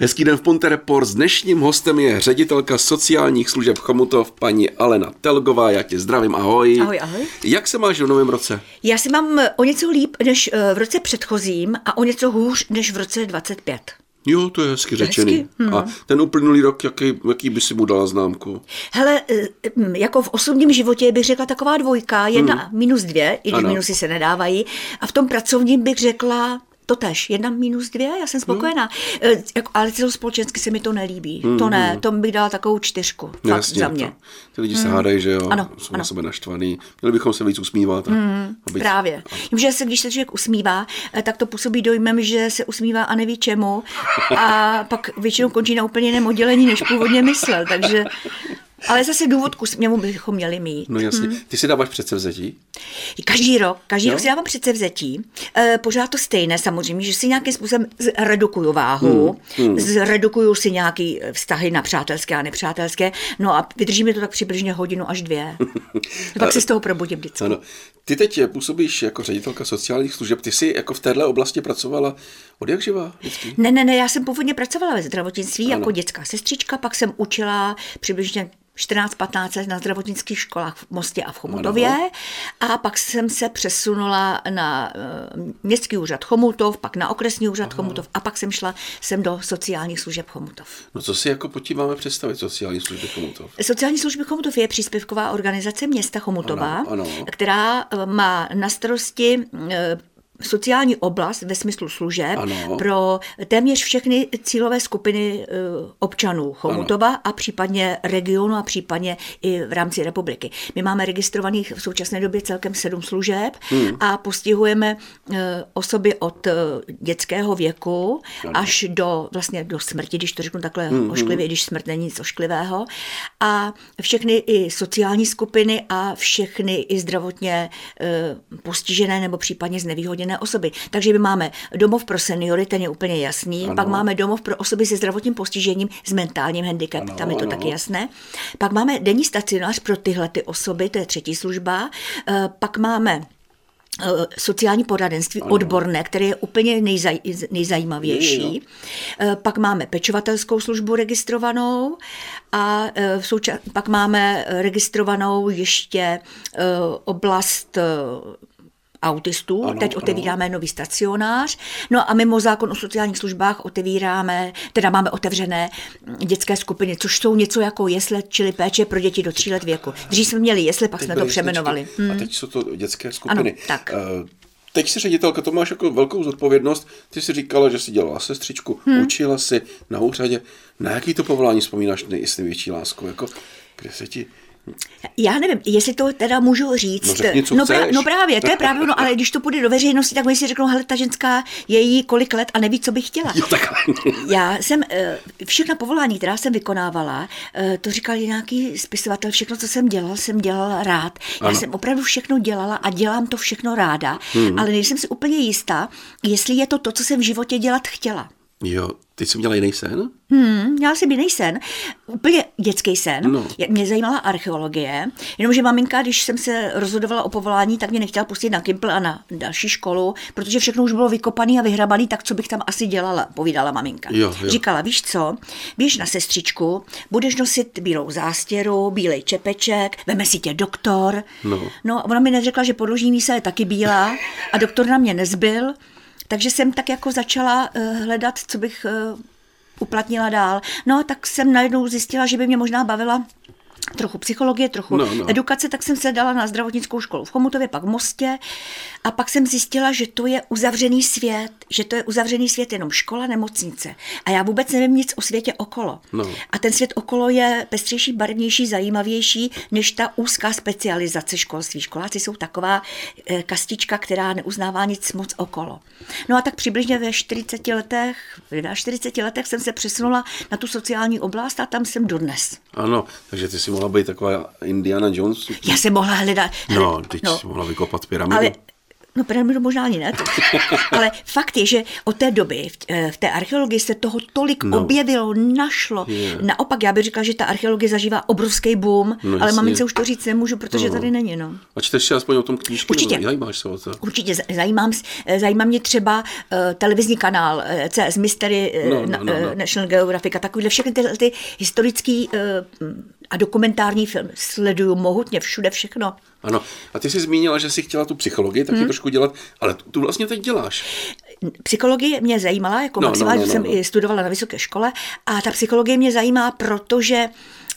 Hezký den v Ponte Report. S dnešním hostem je ředitelka sociálních služeb Chomutov, paní Alena Telgová. Já tě zdravím, ahoj. Ahoj, ahoj. Jak se máš v novém roce? Já si mám o něco líp než eh, v roce předchozím a o něco hůř než v roce 25. Jo, to je hezky řečený. Hezky, hmm. A ten uplynulý rok, jaký, jaký by si mu dala známku? Hele, eh, mm, jako v osobním životě bych řekla taková dvojka, jedna hmm. minus dvě, i když Ano. minusy se nedávají. A v tom pracovním bych řekla to tež, jedna minus dvě, já jsem spokojená. Hmm. Ale celospolečensky se mi to nelíbí. Hmm. To ne, to bych dala takovou čtyřku. Fakt Jasně, za mě. To, ty lidi se hádají, že jo? Hmm. Ano, Jsou na ano. sebe naštvaný. Měli bychom se víc usmívat. A, a být- Právě. Vím, že se, když se člověk usmívá, eh, tak to působí dojmem, že se usmívá a neví čemu. A pak většinou končí na úplně jiném oddělení, než původně myslel. Takže, ale zase důvod k úsměvu bychom měli mít. No jasně. Ty si dáváš předsevzetí? Každý rok, každý Jo? rok si dávám předsevzetí. E, pořád to stejné samozřejmě, že si nějakým způsobem zredukuju váhu, hmm. zredukuju si nějaký vztahy na přátelské a nepřátelské, no a vydrží mi to tak přibližně hodinu až dvě. Pak se z toho probudím vždycky. Ano. Ty teď působíš jako ředitelka sociálních služeb. Ty jsi jako v téhle oblasti pracovala od jak živa? Vždycky? Ne, ne, ne, já jsem původně pracovala ve zdravotnictví ano. jako dětská sestřička, pak jsem učila přibližně 14-15 let na zdravotnických školách v Mostě a v Chomutově a pak jsem se přesunula na uh, městský úřad Chomutov, pak na okresní úřad Chomutov a pak jsem šla sem do sociálních služeb Chomutov. No co si jako pod tím máme představit sociální služby Chomutov? Sociální služby Chomutov je příspěvková organizace města Chomutova, Ano, ano. která eh, má na starosti eh, sociální oblast ve smyslu služeb Ano. pro téměř všechny cílové skupiny eh, občanů Chomutova a případně regionu a případně i v rámci republiky. My máme registrovaných v současné době celkem sedm služeb Hmm. a postihujeme eh, osoby od eh, dětského věku až do vlastně do smrti, když to řeknu takhle Hmm, ošklivě, když smrt není nic ošklivého. A všechny i sociální skupiny a všechny i zdravotně postižené nebo případně znevýhodněné osoby. Takže my máme domov pro seniory, ten je úplně jasný. Ano. Pak máme domov pro osoby se zdravotním postižením s mentálním handicapem, tam je to ano. taky jasné. Pak máme denní stacionář pro tyhle ty osoby, to je třetí služba. Eh, Pak máme eh, sociální poradenství ano. odborné, které je úplně nejzaj, nejzajímavější. Jo, Eh, Pak máme pečovatelskou službu registrovanou a v souča- pak máme registrovanou ještě oblast autistů. Ano, Ano, Teď ano. otevíráme nový stacionář. No a mimo zákon o sociálních službách otevíráme, teda máme otevřené dětské skupiny, což jsou něco jako jesle, čili péče pro děti do tří let věku. Dřív jsme měli jesle, pak Teď jsme to přeměnovali. jesličky A teď jsou to dětské skupiny. Ano, tak. Eh, Teď si ředitelka, to máš jako velkou zodpovědnost. Ty si říkala, že si dělala sestřičku, hmm. učila si na úřadě. Na jaký to povolání vzpomínáš největší láskou? Jako, kde se ti... Já nevím, jestli to teda můžu říct. No řekni, no, chceš. no právě, to je právě ono, ale když to půjde do veřejnosti, tak oni si řeknou, hele, ta ženská je jí kolik let a neví, co by chtěla. Jo, takhle. Já jsem eh, všechna povolání, která jsem vykonávala, eh, to říkal nějaký spisovatel, všechno, co jsem dělal, jsem dělala rád. Já Ano. jsem opravdu všechno dělala a dělám to všechno ráda, hmm. ale nejsem si úplně jistá, jestli je to to, co jsem v životě dělat chtěla. Jo, ty jsi měla jiný sen? Hmm, měla jsem jiný sen, úplně dětský sen. No. Mě zajímala archeologie, jenomže maminka, když jsem se rozhodovala o povolání, tak mě nechtěla pustit na Kimpl a na další školu, protože všechno už bylo vykopané a vyhrabané, tak co bych tam asi dělala, povídala maminka. Jo, jo. Říkala, víš co, běž na sestřičku, budeš nosit bílou zástěru, bílej čepeček, veme si tě doktor. No. no a ona mi neřekla, že podložní mísa je taky bílá a doktor na mě nezbyl, takže jsem tak jako začala eh, hledat, co bych eh, uplatnila dál. No, tak jsem najednou zjistila, že by mě možná bavila trochu psychologie, trochu No, no, edukace, tak jsem se dala na zdravotnickou školu v Chomutově, pak v Mostě a pak jsem zjistila, že to je uzavřený svět, že to je uzavřený svět jenom škola, nemocnice. A já vůbec nevím nic o světě okolo. No. A ten svět okolo je pestřejší, barevnější, zajímavější než ta úzká specializace školství. Školáci jsou taková eh, kastička, která neuznává nic moc okolo. No a tak přibližně ve 40 letech, ve 40 letech jsem se přesunula na tu sociální oblast a tam jsem dodnes. Ano, takže ty si mohla být taková Indiana Jones. Já jsem mohla hledat... No, teď no. mohla vykopat pyramidu. ale No pyramidu možná ani ne, ale fakt je, že od té doby v, eh, v té archeologii se toho tolik no. objevilo, našlo. Je. Naopak já bych říkala, že ta archeologie zažívá obrovský boom, No, ale mamince už to říct nemůžu, protože No. tady není. No. A čteš si aspoň o tom knížky? Určitě. nebo Zajímáš se o to? Určitě zajímám, eh, zajímá mě třeba uh, televizní kanál uh, CS Mystery, No, no, no, no. National Geographic a takovýhle všechny ty, ty historický uh, a dokumentární film sleduju mohutně všude všechno. Ano. A ty jsi zmínila, že jsi chtěla tu psychologii taky Hmm. trošku dělat, ale tu, tu vlastně teď děláš. Psychologie mě zajímala, jako No, no, maximálně no, no, jsem no, no. i studovala na vysoké škole a ta psychologie mě zajímá, protože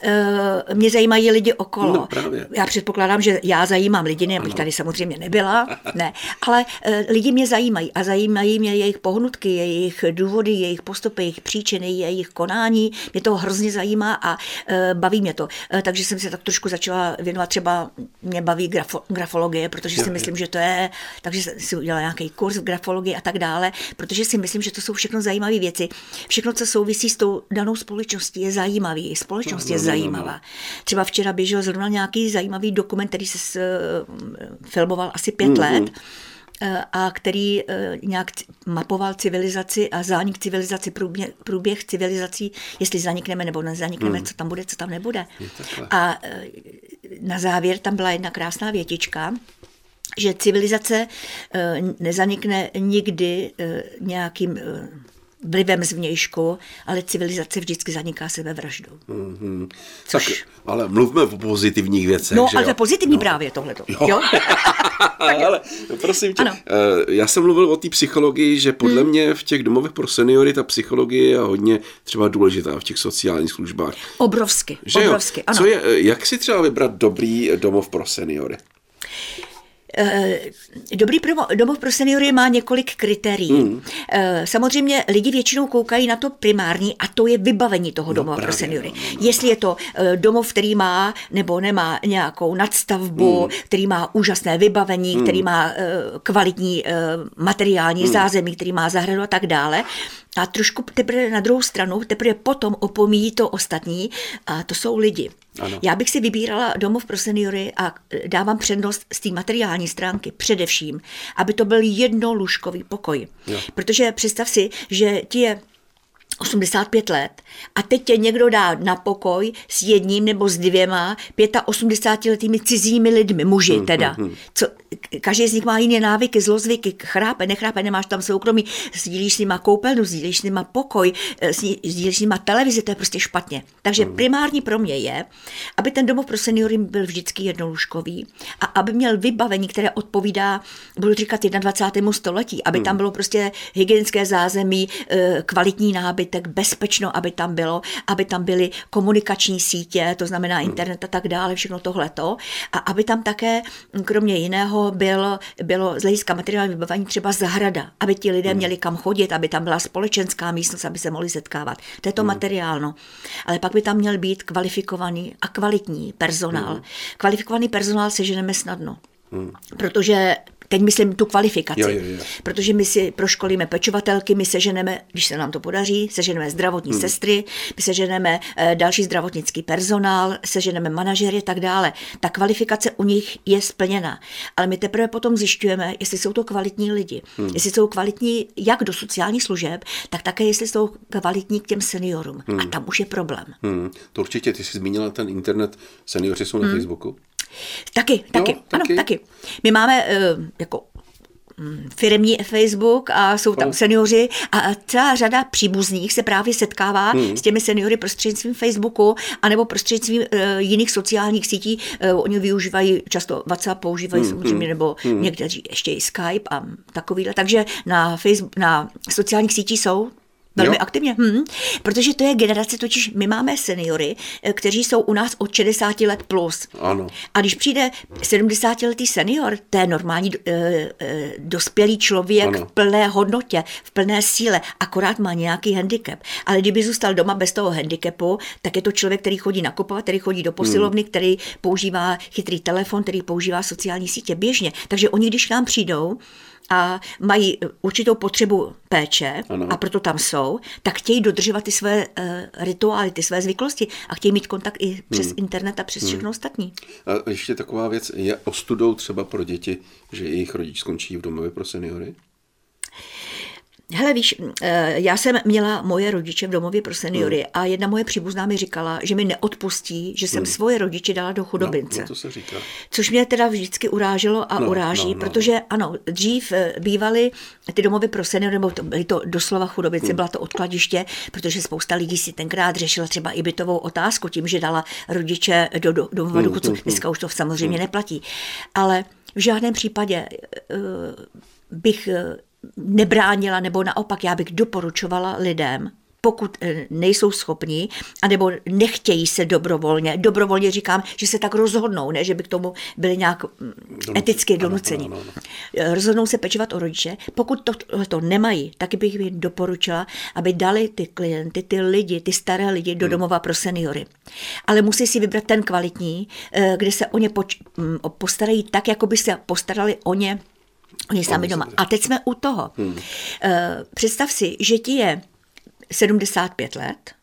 uh, mě zajímají lidi okolo. No, právě. Já předpokládám, že já zajímám lidi, ne, abych tady samozřejmě nebyla, ne, ale uh, lidi mě zajímají a zajímají mě jejich pohnutky, jejich důvody, jejich postupy, jejich příčiny, jejich konání. Mě to hrozně zajímá a uh, baví mě to. Uh, takže jsem se tak trošku začala věnovat, třeba mě baví grafo, grafologie, protože si myslím, že to je, takže jsem si udělala nějaký kurz v grafologii a tak dále, protože si myslím, že to jsou všechno zajímavé věci. Všechno, co souvisí s tou danou společností, je zajímavý. Společnost je No, no, no, zajímavá. Třeba včera běžel zrovna nějaký zajímavý dokument, který se s, eh, filmoval asi pět let eh, a který eh, nějak mapoval civilizaci a zánik civilizaci, průběh, průběh civilizací, jestli zanikneme nebo nezanikneme, co tam bude, co tam nebude. A na závěr tam byla jedna krásná větička, že civilizace nezanikne nikdy nějakým vlivem zvnějšku, ale civilizace vždycky zaniká sebevraždou. Mhm. Tak, Což- ale mluvme o pozitivních věcech. No, že ale jo? to je pozitivní právě tohleto. Jo. Jo? ale prosím tě, Ano. eh, já jsem mluvil o té psychologii, že podle Hmm. mě v těch domovech pro seniory ta psychologie je hodně třeba důležitá v těch sociálních službách. Obrovsky, Že obrovsky, jo? ano. Co je, eh, jak si třeba vybrat dobrý domov pro seniory? Eh, Dobrý domov pro seniory má několik kritérií. Hmm. Samozřejmě lidi většinou koukají na to primární a to je vybavení toho domova právě, pro seniory. no, no, Jestli je to eh, domov, který má nebo nemá nějakou nadstavbu, hmm. který má úžasné vybavení, hmm. který má eh, kvalitní materiální hmm. zázemí, který má zahradu a tak dále. A trošku teprve na druhou stranu, teprve potom opomíjí to ostatní a to jsou lidi. Ano. Já bych si vybírala domov pro seniory a dávám přednost z té materiální stránky především, aby to byl jednolůžkový pokoj. Jo. Protože představ si, že ti je 85 let a teď tě někdo dá na pokoj s jedním nebo s dvěma 85-letými cizími lidmi, muži teda. Co, každý z nich má jiné návyky, zlozvyky, chrápe, nechrápe, nemáš tam soukromí, sdílíš s nima koupelnu, sdílíš s nima pokoj, eh, sdí- sdílíš s nima televizi, to je prostě špatně. Takže primární pro mě je, aby ten domov pro seniory byl vždycky jednolůžkový a aby měl vybavení, které odpovídá, budu říkat 21. století, aby tam bylo prostě hygienické zázemí, eh, kvalitní nábytek, bezpečno, aby tam bylo, aby tam byly komunikační sítě, to znamená internet a tak dále, všechno tohleto. A aby tam také, mm, kromě jiného, bylo, bylo z hlediska materiálního vybavení třeba zahrada, aby ti lidé měli kam chodit, aby tam byla společenská místnost, aby se mohli setkávat. To je to materiálno. Ale pak by tam měl být kvalifikovaný a kvalitní personál. Kvalifikovaný personál seženeme snadno. Protože Teď myslím tu kvalifikaci. Jo, jo, jo. Protože my si proškolíme pečovatelky, my seženeme, když se nám to podaří, seženeme zdravotní hmm. sestry, my seženeme eh, další zdravotnický personál, seženeme manažery a tak dále. Ta kvalifikace u nich je splněna. Ale my teprve potom zjišťujeme, jestli jsou to kvalitní lidi. Hmm. Jestli jsou kvalitní jak do sociálních služeb, tak také jestli jsou kvalitní k těm seniorům. Hmm. A tam už je problém. Hmm, to určitě, ty jsi zmínila ten internet, seniori jsou na Hmm. Facebooku. Taky, taky, ano, taky. taky. My máme uh, jako mm, firmní Facebook a jsou tam seniori a celá řada příbuzných se právě setkává hmm. s těmi seniory prostřednictvím Facebooku anebo prostřednictvím uh, jiných sociálních sítí. Uh, oni využívají často WhatsApp, používají hmm. samozřejmě, nebo hmm. někteří ještě i Skype a takovýhle. Takže na, Facebook, na sociálních sítích jsou Velmi Jo. aktivně, hm. protože to je generace, totiž my máme seniory, eh, kteří jsou u nás od 60 let plus. Ano. A když přijde 70-letý senior, to je normální e, e, dospělý člověk Ano. ano. v plné hodnotě, v plné síle, akorát má nějaký handicap. Ale kdyby zůstal doma bez toho handicapu, tak je to člověk, který chodí nakupovat, který chodí do posilovny, hmm. který používá chytrý telefon, který používá sociální sítě běžně. Takže oni, když k nám přijdou, a mají určitou potřebu péče Ano. a proto tam jsou, tak chtějí dodržovat ty své uh, rituály, ty své zvyklosti a chtějí mít kontakt i přes Hmm. internet a přes všechno ostatní. A ještě taková věc, je ostudou třeba pro děti, že jejich rodič skončí v domově pro seniory? Hele, víš, eh, já jsem měla moje rodiče v domově pro seniory a jedna moje příbuzná mi říkala, že mi neodpustí, že jsem svoje rodiče dala do chudobince. No, no to se říká. Což mě teda vždycky uráželo a No, uráží, no, no, protože ano, dřív eh, bývaly ty domovy pro seniory, nebo to, byly to doslova chudobince, Hmm. byla to odkladiště, protože spousta lidí si tenkrát řešila třeba i bytovou otázku tím, že dala rodiče do, do domova Hmm, důchodců. Dneska už to samozřejmě neplatí. Ale v žádném případě eh, bych nebránila, nebo naopak já bych doporučovala lidem, pokud eh, nejsou schopní, anebo nechtějí se dobrovolně. Dobrovolně říkám, že se tak rozhodnou, ne, že by k tomu byli nějak mm, eticky Ano, donuceni. ano, ano, Eh, Rozhodnou se pečovat o rodiče. Pokud to, to nemají, tak bych jim doporučila, aby dali ty klienty, ty lidi, ty staré lidi do domova pro seniory. Ale musí si vybrat ten kvalitní, eh, kde se o ně poč- mm, postarají tak, jako by se postarali o ně Oni sami doma. A teď jsme u toho. Hmm. Představ si, že ti je 75 let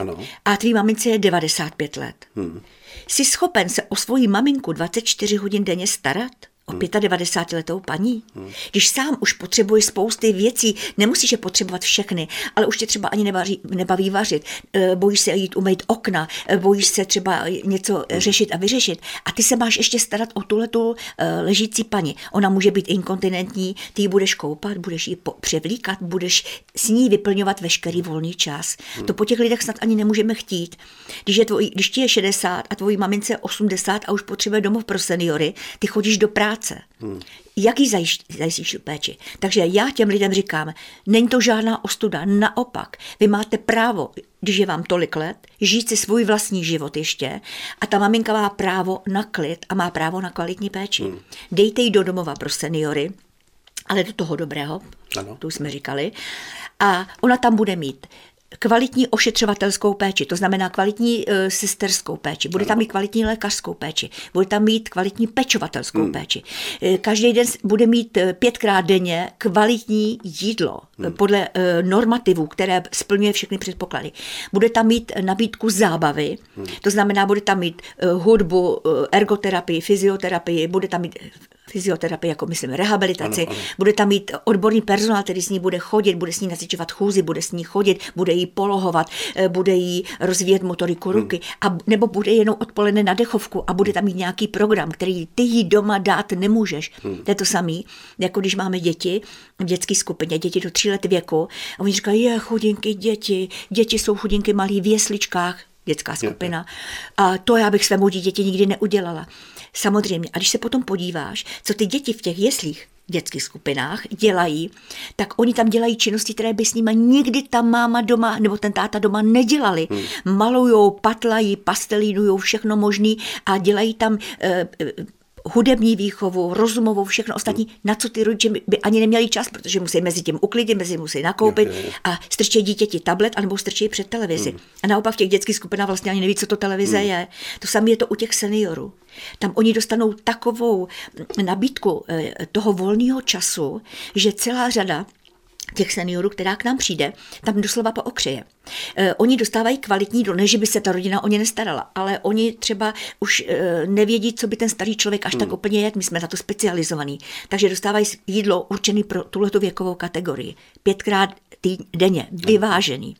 Ano. a tvý mamince je 95 let. Hmm. Jsi schopen se o svoji maminku 24 hodin denně starat? O 95 letou paní? Když sám už potřebuješ spousty věcí, nemusíš je potřebovat všechny, ale už tě třeba ani nebaví, nebaví vařit, eh, bojíš se jít umýt okna, eh, bojíš se třeba něco řešit a vyřešit a ty se máš ještě starat o tuhletu eh, ležící paní. Ona může být inkontinentní, ty ji budeš koupat, budeš ji převlíkat, budeš s ní vyplňovat veškerý volný čas. To po těch lidech snad ani nemůžeme chtít. Když, je tvoj, když ti je 60 a tvojí mamince je 80 a už potřebuje domov pro seniory, ty chodíš do práce. Hmm. Jak zajiš- zajistíš tu péči? Takže já těm lidem říkám, není to žádná ostuda, naopak, vy máte právo, když je vám tolik let, žít si svůj vlastní život ještě a ta maminka má právo na klid a má právo na kvalitní péči. Hmm. Dejte ji do domova pro seniory, ale do toho dobrého, Ano. to už jsme říkali, a ona tam bude mít kvalitní ošetřovatelskou péči, to znamená kvalitní uh, sesterskou péči, bude tam mít kvalitní lékařskou péči, bude tam mít kvalitní pečovatelskou hmm. péči. Eh, Každý den bude mít eh, pětkrát denně kvalitní jídlo hmm. podle uh, normativů, které splňuje všechny předpoklady. Bude tam mít nabídku zábavy, hmm. to znamená, bude tam mít uh, hudbu, uh, ergoterapii, fyzioterapii, bude tam mít fyzioterapii, jako myslím rehabilitaci, Ano, ano. bude tam mít odborný personál, který s ní bude chodit, bude s ní nasyčovat chůzi, bude s ní chodit, bude jí polohovat, eh, bude jí rozvíjet motoriku ruky, a, nebo bude jenom odpoledne na dechovku a bude tam mít nějaký program, který ty jí doma dát nemůžeš. To je to samý, jako když máme děti v dětské skupině, děti do tří let věku, a oni říkají, je chudinky děti, děti jsou chudinky malí v jesličkách, dětská skupina. A to já bych svému dítěti nikdy neudělala. Samozřejmě. A když se potom podíváš, co ty děti v těch jeslích, dětských skupinách dělají, tak oni tam dělají činnosti, které by s nimi nikdy ta máma doma nebo ten táta doma nedělali. Hmm. Malujou, patlají, pastelínujou, všechno možný a dělají tam eh, hudební výchovu, rozumovou, všechno ostatní, na co ty rodiče by ani neměli čas, protože musí mezi tím uklidit, mezi tím musí nakoupit Jo, jo, jo. a strčí dítěti tablet, anebo strčí před televizi. Hmm. A naopak v těch dětských skupinách vlastně ani neví, co to televize hmm. je. To samé je to u těch seniorů. Tam oni dostanou takovou nabídku eh, toho volného času, že celá řada těch seniorů, která k nám přijde, tam doslova pookřeje. Eh, oni dostávají kvalitní jídlo, ne, že by se ta rodina o ně nestarala, ale oni třeba už eh, nevědí, co by ten starý člověk až hmm. tak úplně jet, my jsme na to specializovaní. Takže dostávají jídlo určené pro tuhletu věkovou kategorii. Pětkrát tý, denně, vyvážený,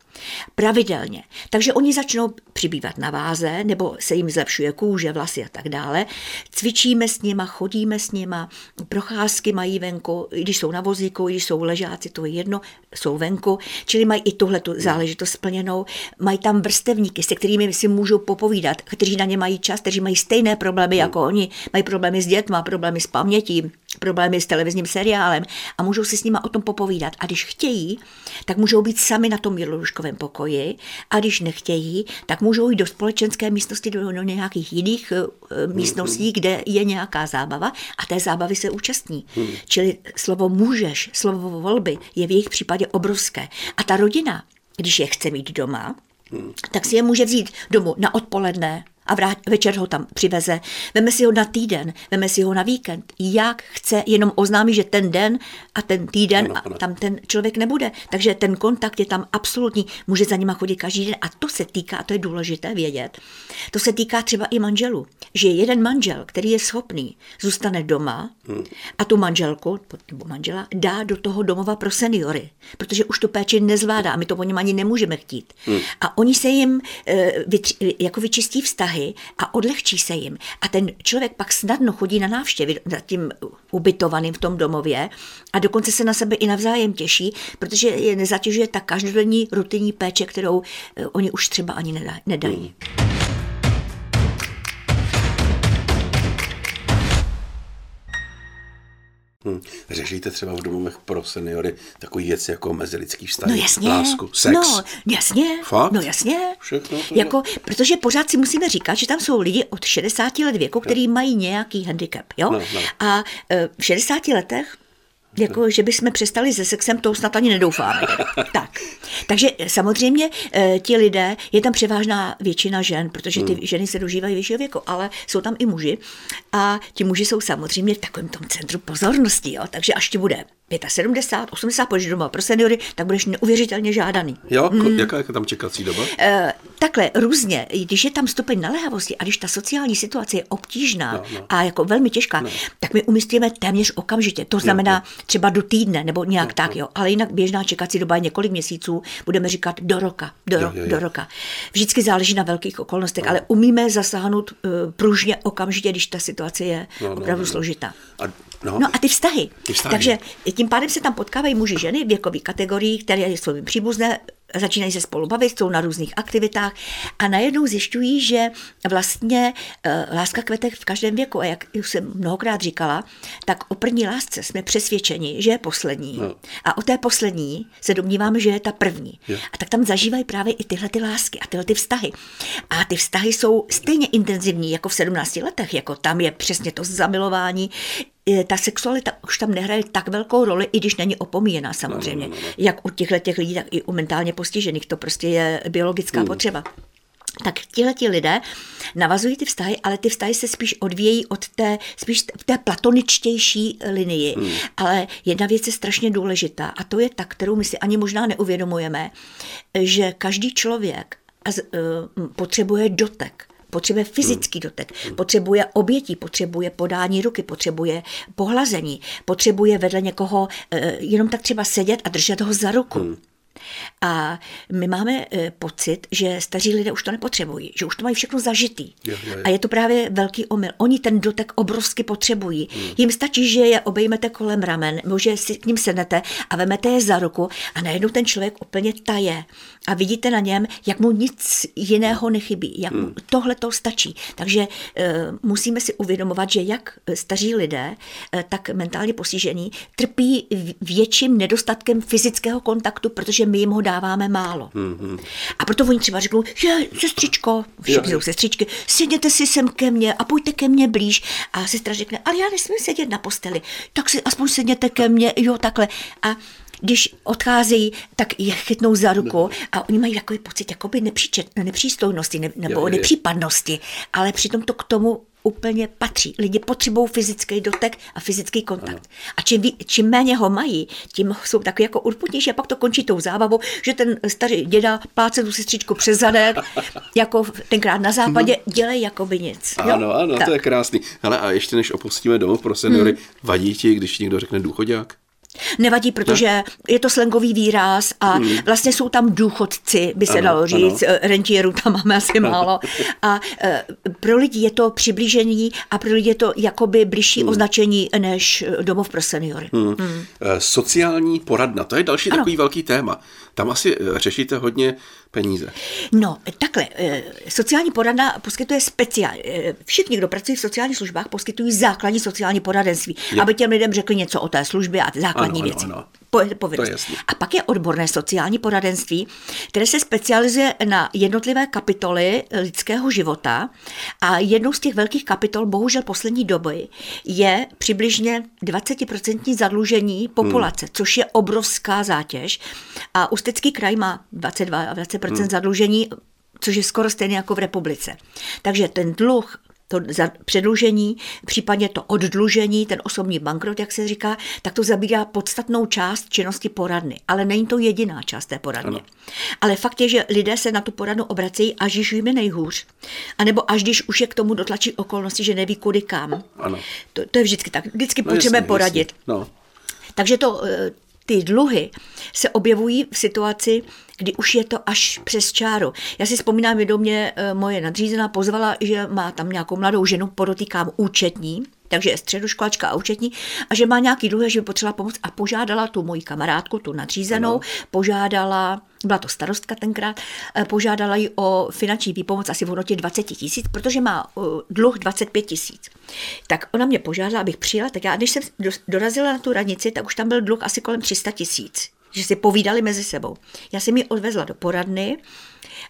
pravidelně. Takže oni začnou přibývat na váze, nebo se jim zlepšuje kůže, vlasy a tak dále. Cvičíme s nima, chodíme s nima, procházky mají venku, i když jsou na vozíku, i když jsou ležáci, to je jedno, jsou venku, čili mají i tuhle záležitost splněnou. Mají tam vrstevníky, se kterými si můžou popovídat, kteří na ně mají čas, kteří mají stejné problémy jako oni, mají problémy s dětma, problémy s pamětí, problémy s televizním seriálem a můžou si s nima o tom popovídat. A když chtějí, tak můžou být sami na tom jednoduškovém pokoji a když nechtějí, tak můžou jít do společenské místnosti, do, do nějakých jiných uh, místností, kde je nějaká zábava a té zábavy se účastní. Hmm. Čili slovo můžeš, slovo volby je v jejich případě obrovské. A ta rodina, když je chce mít doma, tak si je může vzít domů na odpoledne, a vrát, večer ho tam přiveze. Veme si ho na týden, veme si ho na víkend. Jak chce, jenom oznámí, že ten den a ten týden Ano, a tam ten člověk nebude. Takže ten kontakt je tam absolutní. Může za nima chodit každý den. A to se týká, a to je důležité vědět, to se týká třeba i manželů. Že jeden manžel, který je schopný, zůstane doma a tu manželku nebo manžela dá do toho domova pro seniory, protože už tu péči nezvládá, my to po něm ani nemůžeme chtít. A oni se jim eh, vytři, jako vyčistí vztahy a odlehčí se jim. A ten člověk pak snadno chodí na návštěvy za tím ubytovaným v tom domově a dokonce se na sebe i navzájem těší, protože je nezatěžuje ta každodenní rutinní péče, kterou eh, oni už třeba ani nedají. Hm. Řešíte třeba v domovech pro seniory takový věci jako mezilidský vztah, No jasně. lásku, sex. No jasně. Fakt? No jasně. Všechno to jako, protože pořád si musíme říkat, že tam jsou lidi od 60 let věku, který mají nějaký handicap. Jo? No, no. A e, v 60 letech jako, že bychom přestali se sexem, to snad ani nedoufáme. tak. Takže samozřejmě e, ti lidé, je tam převážná většina žen, protože ty ženy se dožívají vyššího věku, ale jsou tam i muži. A ti muži jsou samozřejmě v takovém tom centru pozornosti. Jo? Takže až ti bude 75, 80, půjdeš doma pro seniory, tak budeš neuvěřitelně žádaný. Jo, mm. jaká je tam čekací doba? E, takhle různě, když je tam stupeň naléhavosti a když ta sociální situace je obtížná No, no. a jako velmi těžká, tak my umístíme téměř okamžitě. To znamená třeba do týdne nebo nějak tak, jo. Ale jinak běžná čekací doba je několik měsíců, budeme říkat do roka, do, Jo, ro- jo, jo. do roka. Vždycky záleží na velkých okolnostech, ale umíme zasáhnout uh, pružně okamžitě, když ta situace je No, no, opravdu no, no. složitá. A, no, No a ty vztahy. Ty vztahy. Takže tím pádem se tam potkávají muži, ženy věkových kategorií, které jsou příbuzné, začínají se spolu bavit, jsou na různých aktivitách a najednou zjišťují, že vlastně uh, láska kvete v každém věku. A jak už jsem mnohokrát říkala, tak o první lásce jsme přesvědčeni, že je poslední. No. A o té poslední se domníváme, že je ta první. Jo. A tak tam zažívají právě i tyhle ty lásky a tyhle ty vztahy. A ty vztahy jsou stejně intenzivní jako v 17 letech, jako tam je přesně to zamilování. E, Ta sexualita už tam nehraje tak velkou roli, i když není opomíjená samozřejmě. no, no, no. Jak u těchto těch lidí, tak i u mentálně postižených. To prostě je biologická Hmm. potřeba. Tak tihle ti lidé navazují ty vztahy, ale ty vztahy se spíš odvíjejí od té, spíš v té platoničtější linii. Hmm. Ale jedna věc je strašně důležitá a to je ta, kterou my si ani možná neuvědomujeme, že každý člověk eh, potřebuje dotek. Potřebuje fyzický dotek, potřebuje obětí, potřebuje podání ruky, potřebuje pohlazení, potřebuje vedle někoho eh, jenom tak třeba sedět a držet ho za ruku. A my máme eh, pocit, že staří lidé už to nepotřebují, že už to mají všechno zažitý. A je to právě velký omyl. Oni ten dotek obrovsky potřebují. Jim stačí, že je obejmete kolem ramen, nebo že si k ním sednete a vemete je za ruku a najednou ten člověk úplně taje. A vidíte na něm, jak mu nic jiného nechybí. Jak mu tohle to stačí. Takže e, musíme si uvědomovat, že jak staří lidé, e, tak mentálně postižení trpí větším nedostatkem fyzického kontaktu, protože my jim ho dáváme málo. A proto oni třeba řeknou, že sestřičko, všichni jsou sestřičky, sedněte si sem ke mně a pojďte ke mně blíž. A sestra řekne, ale já nesmím sedět na posteli, tak si aspoň sedněte ke mně, jo, takhle. A když odcházejí, tak je chytnou za ruku a oni mají takový pocit jakoby nepříčet, nepřístojnosti ne, nebo jo, jo. nepřípadnosti, ale přitom to k tomu úplně patří. Lidi potřebují fyzický dotek a fyzický kontakt. A čím, čím méně ho mají, tím jsou takový jako urputnější a pak to končí tou zábavou, že ten starý děda pláce tu sestřičku přes zadek, jako tenkrát na západě, dělej jako by nic. jo? Ano, ano, Tak. to je krásný. Hele, a ještě než opustíme domov pro seniory, Hmm. vadí ti, když někdo řekne důchodák? Nevadí, protože je to slangový výraz a vlastně jsou tam důchodci, by se Ano, dalo říct, ano. rentierů tam máme asi málo. A e, pro lidi je to přiblížení a pro lidi je to jakoby blížší označení než e, domov pro seniory. Hmm. Eh, Sociální poradna, to je další Ano. takový velký téma. Tam asi eh, řešíte hodně peníze. No, takhle, eh, sociální poradna poskytuje speciál. eh, Všichni, kdo pracují v sociálních službách, poskytují základní sociální poradenství, Jo. aby těm lidem řekli něco o té službě a základní Ano, ano, věci. ano. Po- povinnost. A pak je odborné sociální poradenství, které se specializuje na jednotlivé kapitoly lidského života. A jednou z těch velkých kapitol, bohužel poslední doby, je přibližně 20% zadlužení populace, Hmm. což je obrovská zátěž. A Ústecký kraj má 22 20% Hmm. zadlužení což je skoro stejné jako v republice. Takže ten dluh to předlužení, případně to oddlužení, ten osobní bankrot, jak se říká, tak to zabírá podstatnou část činnosti poradny. Ale není to jediná část té poradny. Ano. Ale fakt je, že lidé se na tu poradnu obracejí, až když jim je nejhůř. A nebo až když už je k tomu dotlačí okolnosti, že neví kudy kam. Ano. To, to je vždycky tak. Vždycky no, potřebujeme poradit. No. Takže to, eh, ty dluhy se objevují v situaci, kdy už je to až přes čáru. Já si vzpomínám, že do mě eh, moje nadřízená pozvala, že má tam nějakou mladou ženu, podotýkám účetní, takže je středoškolačka a účetní, a že má nějaký dluh, že by potřebovala pomoct a požádala tu moji kamarádku, tu nadřízenou, ano. požádala, byla to starostka tenkrát, eh, požádala ji o finanční výpomoc asi v hodnotě 20 tisíc, protože má eh, dluh 25 tisíc. Tak ona mě požádala, abych přijela, tak já, když jsem dorazila na tu radnici, tak už tam byl dluh asi kolem 300 tisíc že si povídali mezi sebou. Já jsem ji odvezla do poradny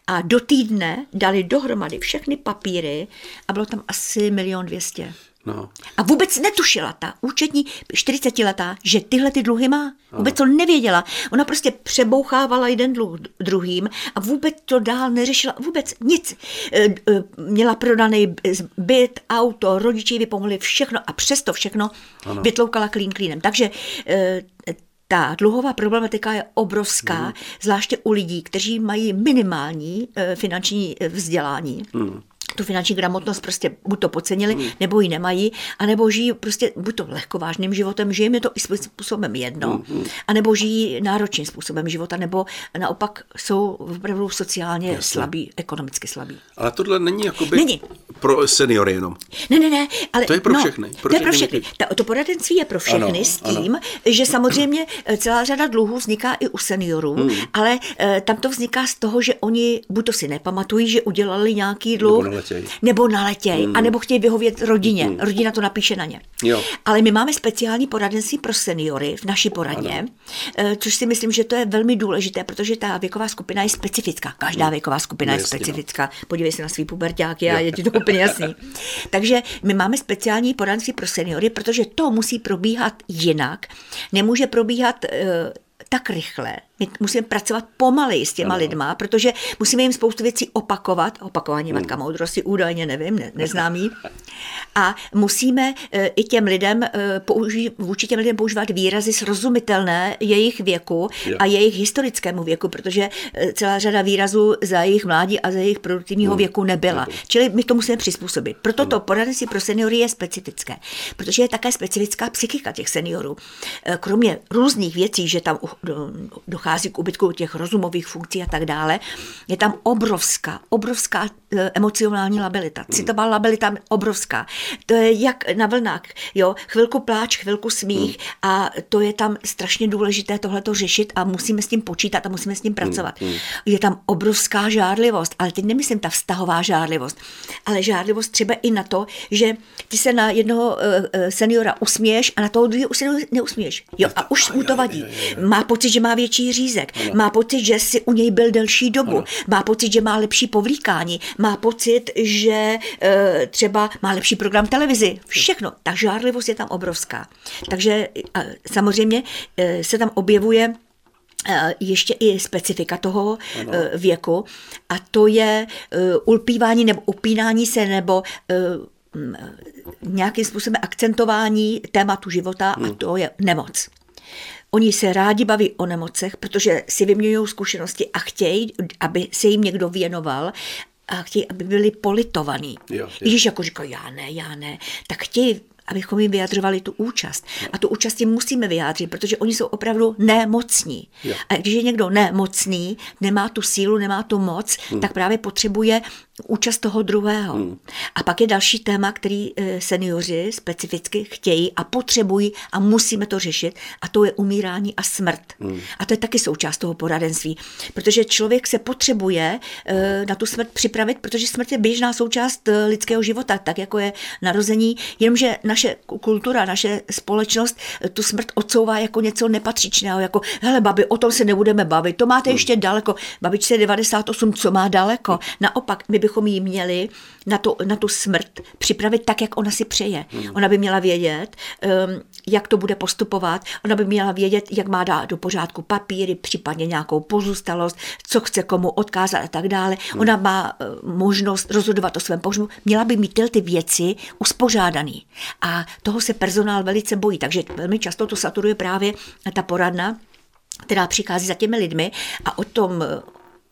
a do týdne dali dohromady všechny papíry a bylo tam asi milion dvěstě. No. A vůbec netušila ta účetní 40-letá, že tyhle ty dluhy má. Vůbec to nevěděla. Ona prostě přebouchávala jeden dluh druhým a vůbec to dál neřešila. Vůbec nic. E, e, měla prodaný byt, auto, rodiči vypomohli všechno a přesto všechno ano. vytloukala klín klínem. Takže e, ta dluhová problematika je obrovská, mm. zvláště u lidí, kteří mají minimální finanční vzdělání. Mm tu finanční gramotnost prostě buď to podcenili, hmm. nebo ji nemají, anebo žijí prostě buď to lehkovážným životem, že jim je to i způsobem jedno, hmm. anebo žijí náročným způsobem života, nebo naopak jsou opravdu sociálně Jasně. slabí, ekonomicky slabí. Ale tohle není jakoby není. Pro seniory jenom. Ne, ne, ne. Ale, to je pro no, všechny. Pro to je pro všechny. Ta, to poradenství je pro všechny ano, s tím, ano. že samozřejmě eh, celá řada dluhů vzniká i u seniorů, hmm. ale e, tam to vzniká z toho, že oni buď to si nepamatují, že udělali nějaký dluh, naletěj. Nebo naletěj, mm. anebo chtějí vyhovět rodině. Mm. Rodina to napíše na ně. Jo. Ale my máme speciální poradenství pro seniory v naší poradně, ano. Eh, což si myslím, že to je velmi důležité, protože ta věková skupina je specifická. Každá mm. věková skupina no, je specifická. No. Podívej se na svý pubertáky a je ti to úplně jasný. Takže my máme speciální poradenství pro seniory, protože to musí probíhat jinak. Nemůže probíhat eh, tak rychle, my musíme pracovat pomaleji s těma ano. lidma, protože musíme jim spoustu věcí opakovat, opakování matka hmm. moudrosti údajně nevím, ne, neznám jí. A musíme e, i těm lidem, e, použi, vůči těm lidem používat výrazy srozumitelné jejich věku jo. a jejich historickému věku, protože e, celá řada výrazů za jejich mládí a za jejich produktivního hmm. věku nebyla. Nebyl. Čili my to musíme přizpůsobit. Proto to poradenství pro seniory je specifické, protože je také specifická psychika těch seniorů. Kromě různých věcí, že tam dochází dochází k ubytku těch rozumových funkcí a tak dále, je tam obrovská, obrovská emocionální labilita. Citová labilita obrovská. To je jak na vlnách. Jo? Chvilku pláč, chvilku smích a to je tam strašně důležité tohleto řešit a musíme s tím počítat a musíme s tím pracovat. Je tam obrovská žárlivost, ale teď nemyslím ta vztahová žárlivost, ale žárlivost třeba i na to, že ty se na jednoho e, e, seniora usměješ a na toho druhého už se neusměješ. Jo, a už mu to vadí. Má pocit, že má větší řízek, má pocit, že si u něj byl delší dobu, má pocit, že má lepší povlíkání, má pocit, že e, třeba má lepší program televizi. Všechno. Ta žárlivost je tam obrovská. Takže a, samozřejmě e, se tam objevuje e, ještě i specifika toho ano. Věku a to je ulpívání nebo upínání se nebo nějakým způsobem akcentování tématu života hmm. a to je nemoc. Oni se rádi baví o nemocech, protože si vyměňují zkušenosti a chtějí, aby se jim někdo věnoval a chtějí, aby byli politovaní. Jo, jo. Když jako říkají, já ne, já ne, tak chtějí abychom jim vyjadřovali tu účast. A tu účast jim musíme vyjádřit, protože oni jsou opravdu nemocní. Jo. A když je někdo nemocný, nemá tu sílu, nemá tu moc, hmm. tak právě potřebuje účast toho druhého. Hmm. A pak je další téma, který eh, seniori specificky chtějí a potřebují a musíme to řešit, a to je umírání a smrt. Hmm. A to je taky součást toho poradenství, protože člověk se potřebuje eh, na tu smrt připravit, protože smrt je běžná součást eh, lidského života, tak jako je narození, jenomže naše kultura, naše společnost tu smrt odsouvá jako něco nepatřičného, jako hele babi, o tom se nebudeme bavit, to máte hmm. ještě daleko, babičce 98, co má daleko. Naopak, my bychom jí měli na, to, na tu smrt připravit tak, jak ona si přeje. Hmm. Ona by měla vědět, um, jak to bude postupovat, ona by měla vědět, jak má dát do pořádku papíry, případně nějakou pozůstalost, co chce komu odkázat a tak dále. Hmm. Ona má uh, možnost rozhodovat o svém pohřbu, měla by mít tyhle ty věci uspořádaný. A toho se personál velice bojí, takže velmi často to saturuje právě ta poradna, která přichází za těmi lidmi a o tom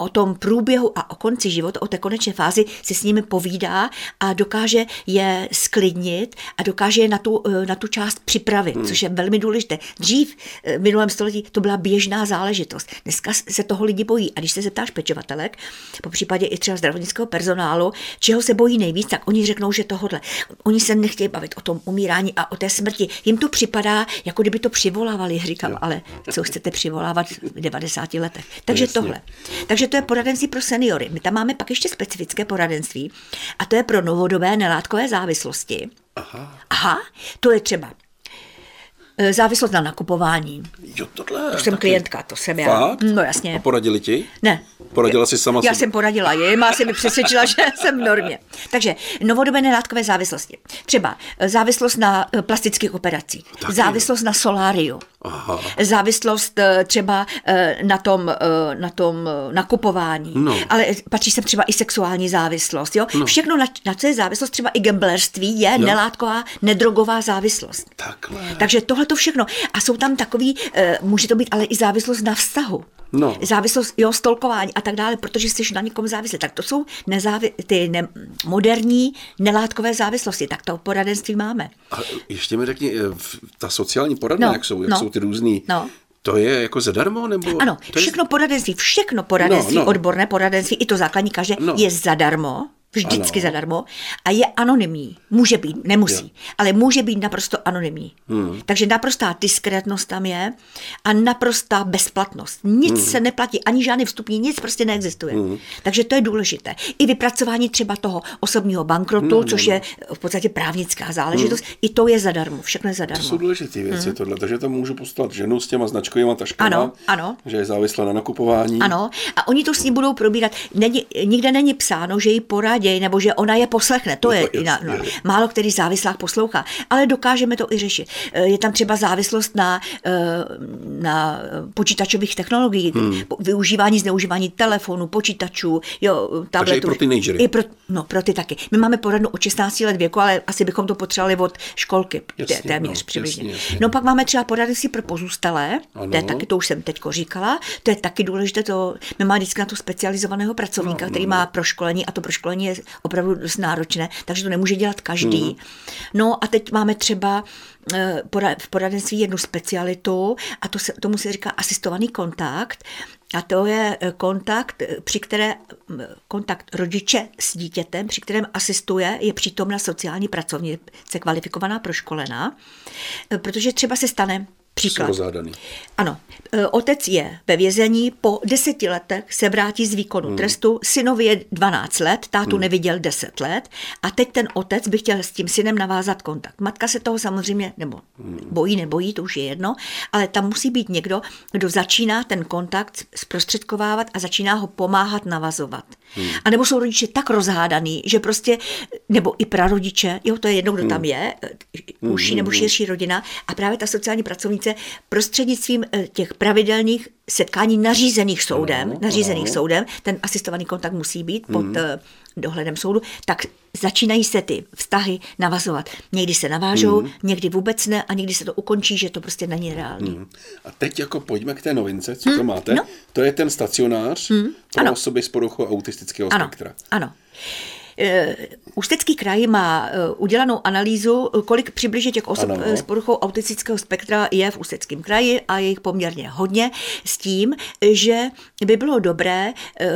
o tom průběhu a o konci života, o té konečné fázi si s nimi povídá a dokáže je sklidnit a dokáže je na tu, eh, na tu část připravit, hmm. což je velmi důležité. Dřív eh, v minulém století to byla běžná záležitost. Dneska se toho lidi bojí. A když se zeptáš pečovatelek, po případě i třeba zdravotnického personálu, čeho se bojí nejvíc, tak oni řeknou, že tohle. Oni se nechtějí bavit o tom umírání a o té smrti. Jim to připadá, jako kdyby to přivolávali. Říkám, jo. ale co chcete přivolávat v 90 letech. Takže Jasně. tohle. Takže to je poradenství pro seniory. My tam máme pak ještě specifické poradenství a to je pro novodobé nelátkové závislosti. Aha. Aha, to je třeba závislost na nakupování. Jo, tohle. To jsem taky. klientka, to jsem já. Fakt? No jasně. A poradili ti? Ne. Poradila jsi sama Já jsem poradila jim a jsem mi přesvědčila, že jsem v normě. Takže novodobé nelátkové závislosti. Třeba e, závislost na e, plastických operacích, taky. závislost na soláriu, Aha. závislost eh, třeba eh, na tom, eh, na tom nakupování, no. ale patří sem třeba i sexuální závislost. Jo? No. Všechno, na, na co je závislost, třeba i gamblerství, je jo. nelátková, nedrogová závislost. Takhle. Takže tohle to všechno. A jsou tam takový, může to být ale i závislost na vztahu. No. Závislost, jo, stolkování a tak dále, protože jsi na někom závislý. Tak to jsou nezávi- ty ne- moderní nelátkové závislosti. Tak to poradenství máme. A ještě mi řekni, ta sociální poradna, no. jak jsou, jak no. jsou ty různý no. To je jako zadarmo? Nebo ano, to všechno je... poradenství, všechno poradenství, no, no. odborné poradenství, i to základní každé no. je zadarmo vždycky ano. zadarmo a je anonymní. Může být, nemusí, jo. ale může být naprosto anonymní. Hmm. Takže naprostá diskrétnost tam je a naprostá bezplatnost. Nic hmm. se neplatí, ani žádný vstupní, nic prostě neexistuje. Hmm. Takže to je důležité. I vypracování třeba toho osobního bankrotu, hmm. což je v podstatě právnická záležitost, hmm. i to je zadarmo, všechno je zadarmo. To jsou důležité věci, hmm. tohle, takže tam můžu poslat ženu s těma značkovými taškami, ano, ano. že je závislá na nakupování. Ano, a oni to s ní budou probírat. Není, nikde není psáno, že jí poradí raději, nebo že ona je poslechne. To no, je, na, no, málo který závislák poslouchá, ale dokážeme to i řešit. Eh, je tam třeba závislost na, eh, na počítačových technologiích, hmm. využívání, zneužívání telefonu, počítačů, jo, tabletu. Takže i pro teenagery. I pro, no, pro ty taky. My máme poradnu od 16 let věku, ale asi bychom to potřebovali od školky, jasně, téměř no, přibližně. Jasně, jasně. No pak máme třeba poradenství pro pozůstalé, to je taky, to už jsem teď říkala, to je taky důležité, to, my máme vždycky na to specializovaného pracovníka, no, který no, má no. proškolení a to proškolení je opravdu dost náročné, takže to nemůže dělat každý. Mm. No a teď máme třeba eh, v poradenství jednu specialitu a to se, tomu se říká asistovaný kontakt. A to je eh, kontakt, eh, při které kontakt rodiče s dítětem, při kterém asistuje, je přítomna sociální pracovnice kvalifikovaná, proškolená, protože třeba se stane, Příklad. Ano. E, otec je ve vězení, po deseti letech se vrátí z výkonu hmm. trestu, synovi je 12 let, tátu hmm. neviděl 10 let a teď ten otec by chtěl s tím synem navázat kontakt. Matka se toho samozřejmě, nebo hmm. bojí, nebojí, to už je jedno, ale tam musí být někdo, kdo začíná ten kontakt zprostředkovávat a začíná ho pomáhat navazovat. Hmm. A nebo jsou rodiče tak rozhádaný, že prostě, nebo i prarodiče, jo, to je jedno, kdo hmm. tam je, hmm. uší nebo hmm. širší rodina a právě ta sociální pracovnice prostřednictvím eh, těch pravidelných setkání nařízených soudem, ano, nařízených ano. soudem, ten asistovaný kontakt musí být pod hmm. dohledem soudu, tak začínají se ty vztahy navazovat. Někdy se navážou, hmm. někdy vůbec ne a někdy se to ukončí, že to prostě není reálný. Hmm. A teď jako pojďme k té novince, co hmm. to máte. No. To je ten stacionář hmm. pro ano. osoby s poruchou autistického ano. spektra. Ano. Eh, Ústecký kraj má eh, udělanou analýzu, kolik přibližně těch osob ano. s poruchou autistického spektra je v Ústeckém kraji a je jich poměrně hodně s tím, že by bylo dobré eh,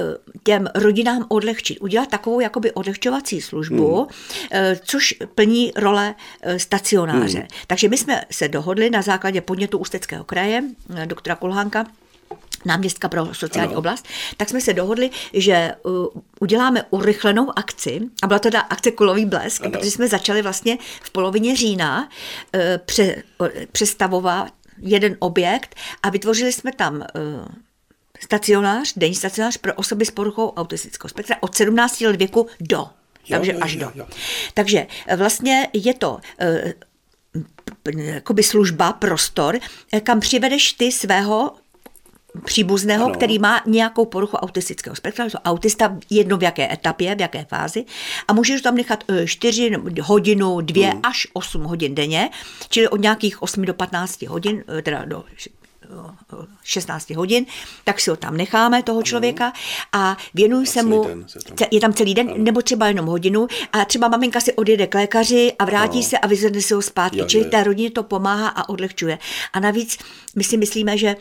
těm rodinám odlehčit, udělat takovou jakoby odlehčovací službu, hmm. což plní role stacionáře. Hmm. Takže my jsme se dohodli na základě podnětu Ústeckého kraje, doktora Kulhánka, náměstka pro sociální ano. oblast, tak jsme se dohodli, že uh, uděláme urychlenou akci, a byla to teda akce Kulový blesk, ano. protože jsme začali vlastně v polovině října uh, pře, uh, přestavovat jeden objekt a vytvořili jsme tam uh, stacionář, denní stacionář pro osoby s poruchou autistického spektra od 17 let věku do. Jo, takže jo, až jo, do. jo. Takže vlastně je to eh, jakoby služba, prostor, eh, kam přivedeš ty svého příbuzného, Ano. který má nějakou poruchu autistického spektra, to autista jedno v jaké etapě, v jaké fázi a můžeš tam nechat 4 hodinu, 2 Hmm. až 8 hodin denně, čili od nějakých 8 do 15 hodin, eh, teda do š- eh, 16 hodin, tak si ho tam necháme, toho člověka, a věnuj se mu, tam- je tam celý den, nebo třeba jenom hodinu, a třeba maminka si odjede k lékaři a vrátí Ano. se a vyzvedne si ho zpátky, Jo, čili jo. té rodině to pomáhá a odlehčuje. A navíc my si myslíme, že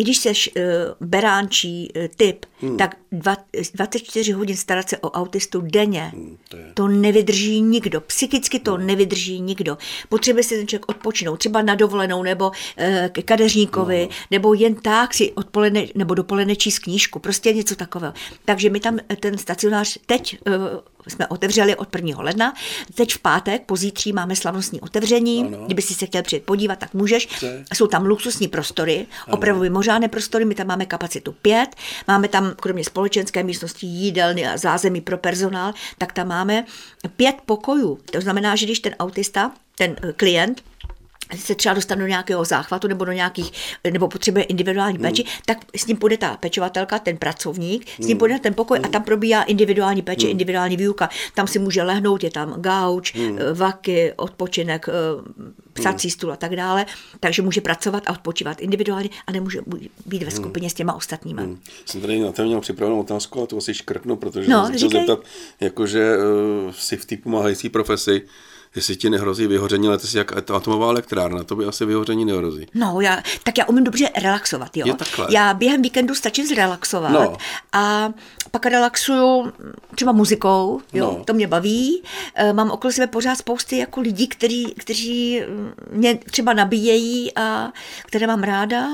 i když jsi uh, beránčí uh, typ, hmm. tak dva, 24 hodin starat se o autistu denně, hmm, to je- to nevydrží nikdo. Psychicky to no. nevydrží nikdo. Potřebuje si ten člověk odpočinout, třeba na dovolenou, nebo uh, ke kadeřníkovi, no. nebo jen tak si odpoledne nebo dopoledne číst knížku, prostě něco takového. Takže my tam eh, ten stacionář teď jsme otevřeli od 1. ledna, teď v pátek, pozítří máme slavnostní otevření, Ano. kdyby si se chtěl přijet podívat, tak můžeš. Jsou tam luxusní prostory, opravdu mimořádné prostory, my tam máme kapacitu pět, máme tam kromě společenské místnosti, jídelny a zázemí pro personál, tak tam máme pět pokojů. To znamená, že když ten autista, ten eh, klient, se třeba dostane do nějakého záchvatu nebo do nějakých, nebo potřebuje individuální péči, tak s ním půjde ta pečovatelka, ten pracovník, s ním půjde na ten pokoj a tam probíhá individuální péče, individuální výuka. Tam si může lehnout, je tam gauč, eh, vaky, odpočinek, eh, psací stůl a tak dále, takže může pracovat a odpočívat individuálně a nemůže být ve skupině s těma ostatníma. Jsem tady na to měl připravenou otázku, ale to asi škrtnu, protože No, jsem se chtěl zeptat, jakože uh, si v té pomáhající profesi, jestli ti nehrozí vyhoření, ale ty jsi jak at- atomová elektrárna, to by asi vyhoření nehrozí. No, já, tak já umím dobře relaxovat, jo. Je takhle. Já během víkendu stačím zrelaxovat No. a pak relaxuju třeba muzikou, jo, No. to mě baví. E, Mám okolo sebe pořád spousty jako lidí, kteří, kteří mě třeba nabíjejí a které mám ráda.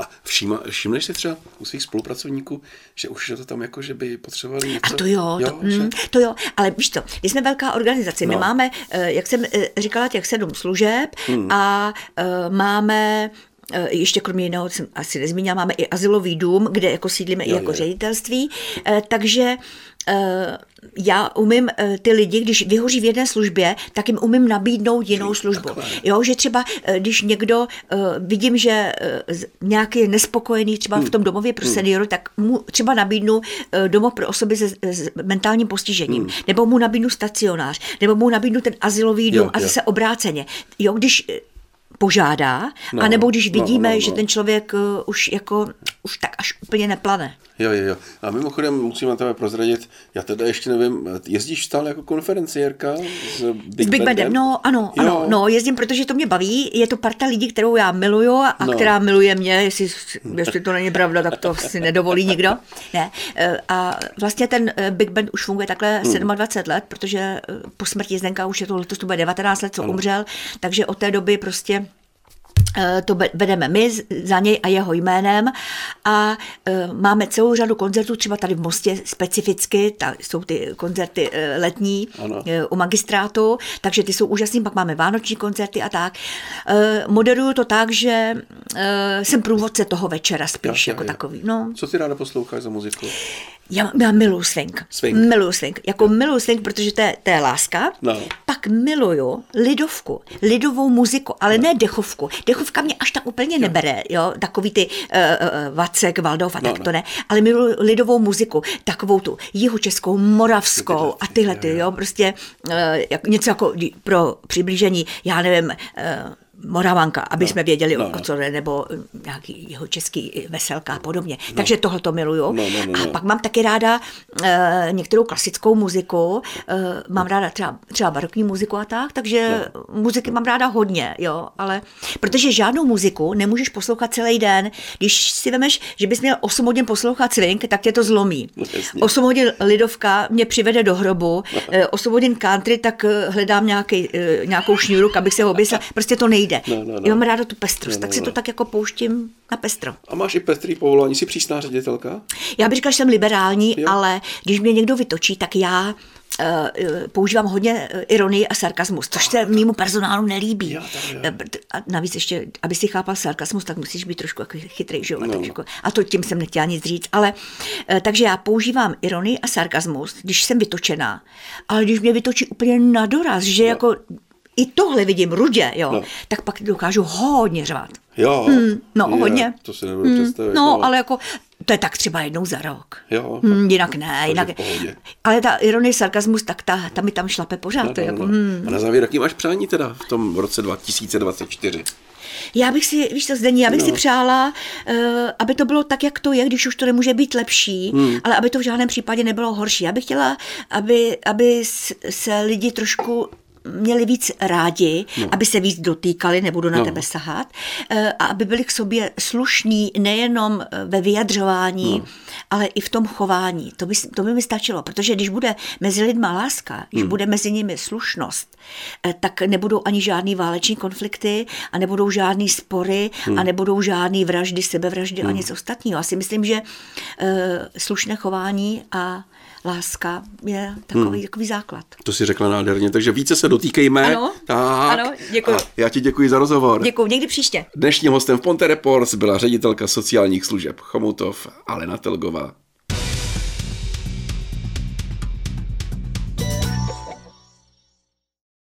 A všíma, všimneš si třeba u svých spolupracovníků, že už je to tam jako, že by potřebovali něco? A to jo, to, že? mm, to jo, ale víš to, my jsme velká organizace, my No. máme, eh, jak jsem eh, říkala, těch sedm služeb Hmm. a eh, máme ještě kromě jiného, jsem asi nezmínila, máme i asilový dům, kde jako sídlíme i Jo, jako jo, jo. ředitelství, takže já umím eh, ty lidi, když vyhoří v jedné službě, tak jim umím nabídnout jinou službu. Jo, že třeba, eh, když někdo, eh, vidím, že nějaký je nespokojený třeba Hmm. v tom domově pro seniory, tak mu třeba nabídnu domov pro osoby se, s mentálním postižením, nebo mu nabídnu stacionář, nebo mu nabídnu ten asilový dům Jo, a jo. zase obráceně. Jo, když požádá, No, anebo když no, vidíme, no, no. že ten člověk už jako, už tak až úplně neplane. Jo, jo, jo. A mimochodem musím na tebe prozradit, já teda ještě nevím, jezdíš stále jako konferenciérka s Big, S Big Bandem, no ano, ano, Jo. no, jezdím, protože to mě baví, je to parta lidí, kterou já miluju a No. která miluje mě, jestli, jestli to není pravda, tak to si nedovolí nikdo. Ne. eh, A vlastně ten eh, Big Band už funguje takhle Hmm. 27 let, protože eh, po smrti Zdenka už je to letos to bude 19 let, co umřel, takže od té doby prostě to be- vedeme my za něj a jeho jménem a eh, máme celou řadu koncertů, třeba tady v Mostě specificky, ta, jsou ty koncerty eh, letní Ano. eh, u magistrátu, takže ty jsou úžasný, pak máme vánoční koncerty a tak. Eh, Moderuju to tak, že eh, jsem průvodce toho večera spíš jo, jako jo. takový. No, Co ty ráda posloucháš za muziku? Já, já miluju swing. Swing. Miluju swing. Jako miluju swing, protože to je, to je láska. No. Pak miluju lidovku, lidovou muziku, ale ne dechovku. Dechovka mě až tak úplně nebere, jo, takový ty uh, uh, Vacek, Valdov a No, tak no. to ne, ale miluju lidovou muziku, takovou tu jihočeskou, moravskou a ty, tyhle ty, jo. prostě uh, jak, něco jako pro přiblížení, já nevím, uh, Moravanka, aby jsme věděli, no, o no. co jde, nebo eh, nějaký jeho český veselka a podobně. Takže tohle to miluju. No, no, no, A no. pak mám taky ráda e, některou klasickou muziku, e, mám ráda třeba, třeba barokní muziku a tak, takže no. muziky mám ráda hodně, jo, ale protože žádnou muziku nemůžeš poslouchat celý den. Když si vemeš, že bys měl 8 hodin poslouchat swing, tak tě to zlomí. No, jasně. 8 hodin lidovka mě přivede do hrobu, e, 8 hodin country, tak hledám nějaký, nějakou šňůru, abych se oběsila. Prostě to nejde. Nejde. No, no, no. Já mám ráda tu pestrost, No, tak no, si no. to tak jako pouštím na pestro. A máš i pestrý povolání, jsi přísná ředitelka? Já bych říkala, že jsem liberální, Jo. ale když mě někdo vytočí, tak já eh, eh, používám hodně eh, ironii a sarkasmus, což se mýmu personálu nelíbí. Tak A navíc ještě, aby si chápal sarkasmus, tak musíš být trošku jako chytrý, že jo? A, No. tak jako, a to tím jsem nechtěla nic říct. Ale, takže já používám ironii a sarkasmus, když jsem vytočená, ale když mě vytočí úplně na doraz, že jako i tohle vidím rudě, jo, No. tak pak dokážu hodně řvát. Jo. no, je, hodně. To si nebudu představit. No, ale jako, to je tak třeba jednou za rok. Jo. Hmm, jinak ne, jinak. Ale ta ironie, sarkasmus, tak ta, ta mi tam šlape pořád. No, to no, jako, no. hmm. A na závěr, jaký máš přání teda v tom roce 2024? Já bych si, víš co, Zdení, já bych No. si přála, uh, aby to bylo tak, jak to je, když už to nemůže být lepší, hmm. ale aby to v žádném případě nebylo horší. Já bych chtěla, aby, aby se lidi trošku měli víc rádi, no. aby se víc dotýkali, nebudu na No. tebe sahat, eh, a aby byli k sobě slušní nejenom eh, ve vyjadřování, no. ale i v tom chování. To by, to by mi stačilo, protože když bude mezi lidma láska, když hmm. bude mezi nimi slušnost, eh, tak nebudou ani žádný váleční konflikty a nebudou žádný spory hmm. a nebudou žádný vraždy, sebevraždy hmm. a nic ostatního. Já si myslím, že eh, slušné chování a láska je takový, hmm. takový základ. To si řekla nádherně, takže více se dotýkejme. Ano, tak. ano, děkuji. A já ti děkuji za rozhovor. Děkuji, někdy příště. Dnešním hostem v Ponte Reports byla ředitelka sociálních služeb Chomutov Alena Telgová.